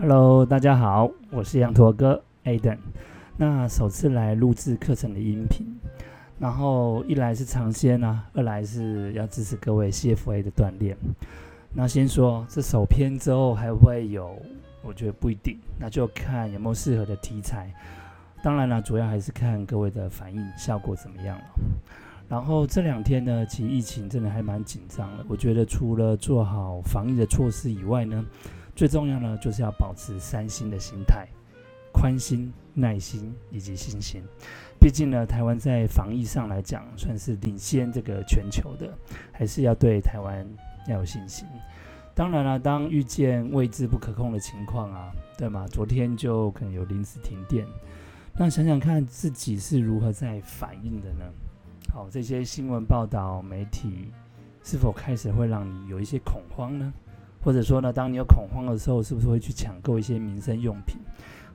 Hello，大家好，我是羊驼哥 Aden。那首次来录制课程的音频，然后一来是尝鲜啊，二来是要支持各位 CFA 的锻炼。那先说这首篇之后还会有，我觉得不一定，那就看有没有适合的题材。当然了，主要还是看各位的反应效果怎么样了。然后这两天呢，其实疫情真的还蛮紧张的。我觉得除了做好防疫的措施以外呢，最重要呢就是要保持三心的心态：宽心、耐心以及信心。毕竟呢，台湾在防疫上来讲算是领先这个全球的，还是要对台湾要有信心。当然了，当遇见未知不可控的情况啊，对吗？昨天就可能有临时停电。那想想看自己是如何在反应的呢？好，这些新闻报道、媒体是否开始会让你有一些恐慌呢？或者说呢，当你有恐慌的时候，是不是会去抢购一些民生用品？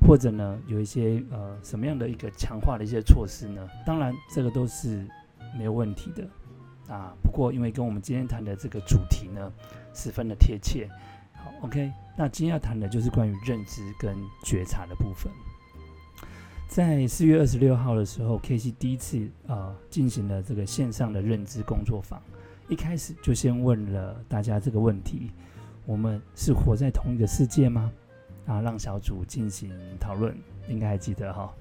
或者呢，有一些呃什么样的一个强化的一些措施呢？当然，这个都是没有问题的啊。不过，因为跟我们今天谈的这个主题呢，十分的贴切。好，OK，那今天要谈的就是关于认知跟觉察的部分。在四月二十六号的时候，K C 第一次呃进行了这个线上的认知工作坊。一开始就先问了大家这个问题：我们是活在同一个世界吗？啊，让小组进行讨论，应该还记得哈。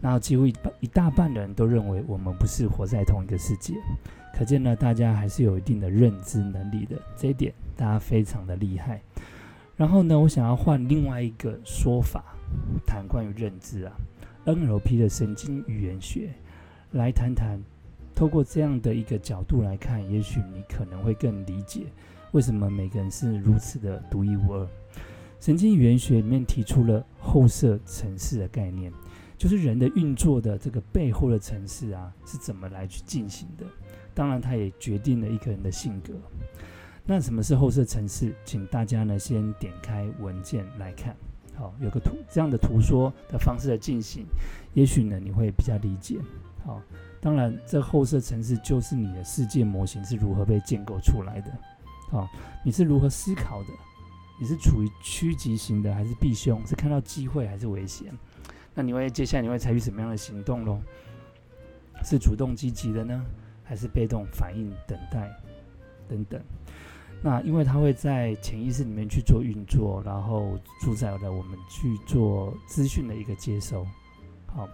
那几乎一半一大半的人都认为我们不是活在同一个世界，可见呢，大家还是有一定的认知能力的。这一点大家非常的厉害。然后呢，我想要换另外一个说法，谈关于认知啊。NLP 的神经语言学来谈谈，透过这样的一个角度来看，也许你可能会更理解为什么每个人是如此的独一无二。神经语言学里面提出了后设城市的概念，就是人的运作的这个背后的城市啊是怎么来去进行的。当然，它也决定了一个人的性格。那什么是后设城市？请大家呢先点开文件来看。好，有个图这样的图说的方式来进行，也许呢你会比较理解。好，当然这后设城市就是你的世界模型是如何被建构出来的。好，你是如何思考的？你是处于趋吉型的还是避凶？是看到机会还是危险？那你会接下来你会采取什么样的行动喽？是主动积极的呢，还是被动反应等待等等？那因为它会在潜意识里面去做运作，然后主宰了我们去做资讯的一个接收。好，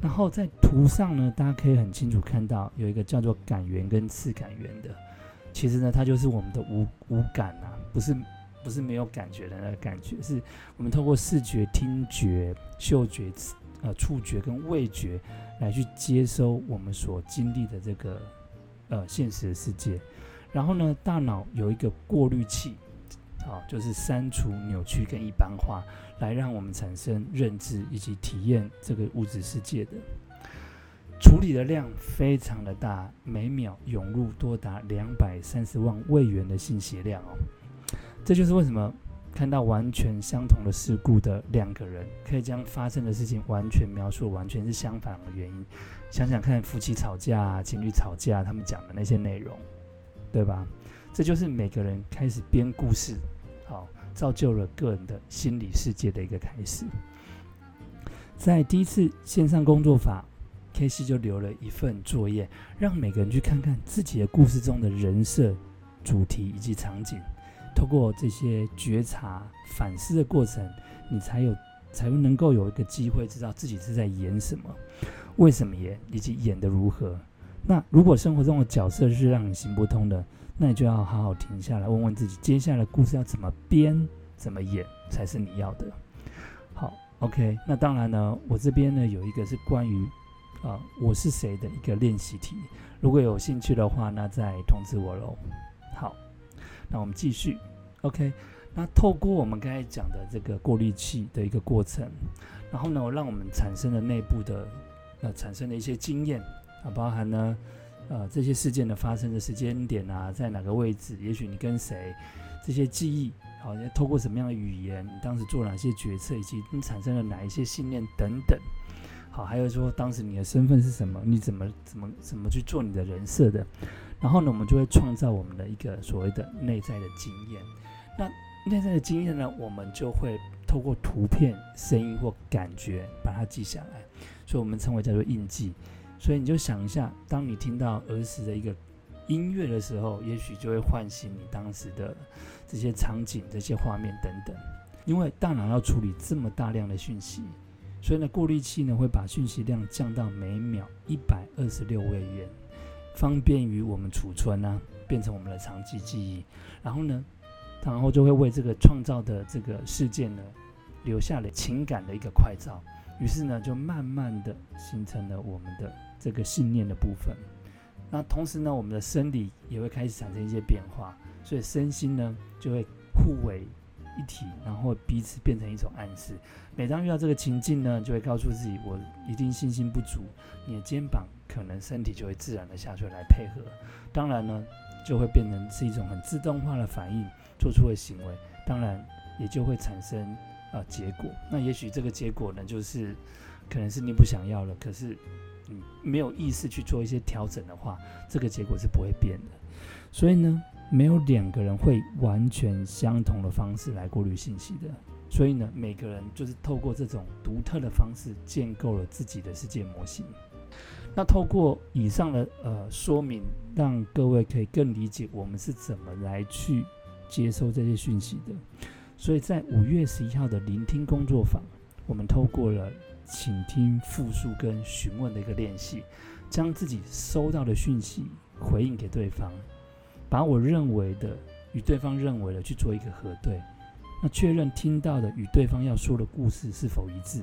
然后在图上呢，大家可以很清楚看到有一个叫做感源跟次感源的，其实呢，它就是我们的五五感啊，不是不是没有感觉的那个感觉，是我们透过视觉、听觉、嗅觉、呃触觉跟味觉来去接收我们所经历的这个呃现实的世界。然后呢，大脑有一个过滤器，啊，就是删除、扭曲跟一般化，来让我们产生认知以及体验这个物质世界的。处理的量非常的大，每秒涌入多达两百三十万位元的信息量哦。这就是为什么看到完全相同的事故的两个人，可以将发生的事情完全描述完全是相反的原因。想想看，夫妻吵架、情侣吵架，他们讲的那些内容。对吧？这就是每个人开始编故事，好，造就了个人的心理世界的一个开始。在第一次线上工作法，K C 就留了一份作业，让每个人去看看自己的故事中的人设、主题以及场景。透过这些觉察、反思的过程，你才有才能够有一个机会知道自己是在演什么，为什么演，以及演的如何。那如果生活中的角色是让你行不通的，那你就要好好停下来，问问自己，接下来故事要怎么编、怎么演才是你要的。好，OK。那当然呢，我这边呢有一个是关于啊我是谁的一个练习题，如果有兴趣的话，那再通知我喽。好，那我们继续。OK。那透过我们刚才讲的这个过滤器的一个过程，然后呢，我让我们产生了内部的呃产生的一些经验。啊，包含呢，呃，这些事件的发生的时间点啊，在哪个位置？也许你跟谁，这些记忆，好，透过什么样的语言，你当时做哪些决策，以及你产生了哪一些信念等等。好，还有说当时你的身份是什么？你怎么怎么怎么去做你的人设的？然后呢，我们就会创造我们的一个所谓的内在的经验。那内在的经验呢，我们就会。透过图片、声音或感觉把它记下来，所以我们称为叫做印记。所以你就想一下，当你听到儿时的一个音乐的时候，也许就会唤醒你当时的这些场景、这些画面等等。因为大脑要处理这么大量的讯息，所以呢，过滤器呢会把讯息量降到每秒一百二十六位元，方便于我们储存啊，变成我们的长期记忆。然后呢，然后就会为这个创造的这个事件呢留下了情感的一个快照。于是呢，就慢慢的形成了我们的这个信念的部分。那同时呢，我们的生理也会开始产生一些变化，所以身心呢就会互为。一体，然后彼此变成一种暗示。每当遇到这个情境呢，就会告诉自己，我一定信心不足。你的肩膀可能身体就会自然的下垂来配合。当然呢，就会变成是一种很自动化的反应，做出的行为。当然也就会产生啊结果。那也许这个结果呢，就是可能是你不想要了，可是你没有意识去做一些调整的话，这个结果是不会变的。所以呢。没有两个人会完全相同的方式来过滤信息的，所以呢，每个人就是透过这种独特的方式建构了自己的世界模型。那透过以上的呃说明，让各位可以更理解我们是怎么来去接收这些讯息的。所以在五月十一号的聆听工作坊，我们透过了倾听、复述跟询问的一个练习，将自己收到的讯息回应给对方。把我认为的与对方认为的去做一个核对，那确认听到的与对方要说的故事是否一致，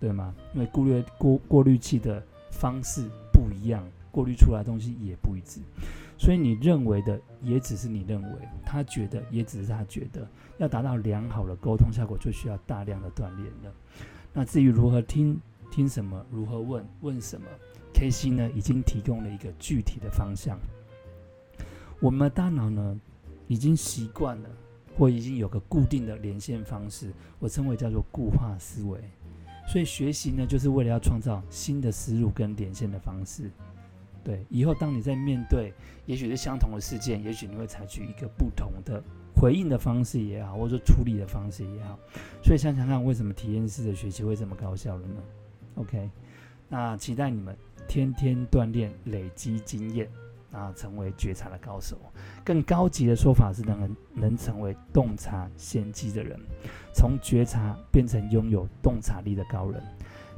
对吗？因为过滤过过滤器的方式不一样，过滤出来的东西也不一致，所以你认为的也只是你认为，他觉得也只是他觉得。要达到良好的沟通效果，就需要大量的锻炼了。那至于如何听、听什么、如何问、问什么，K C 呢已经提供了一个具体的方向。我们的大脑呢，已经习惯了，或已经有个固定的连线方式，我称为叫做固化思维。所以学习呢，就是为了要创造新的思路跟连线的方式。对，以后当你在面对，也许是相同的事件，也许你会采取一个不同的回应的方式也好，或者处理的方式也好。所以想想看，为什么体验式的学习会这么高效了呢？OK，那期待你们天天锻炼，累积经验。啊，成为觉察的高手，更高级的说法是能能成为洞察先机的人，从觉察变成拥有洞察力的高人。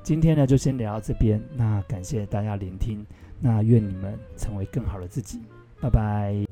今天呢，就先聊到这边。那感谢大家聆听，那愿你们成为更好的自己。拜拜。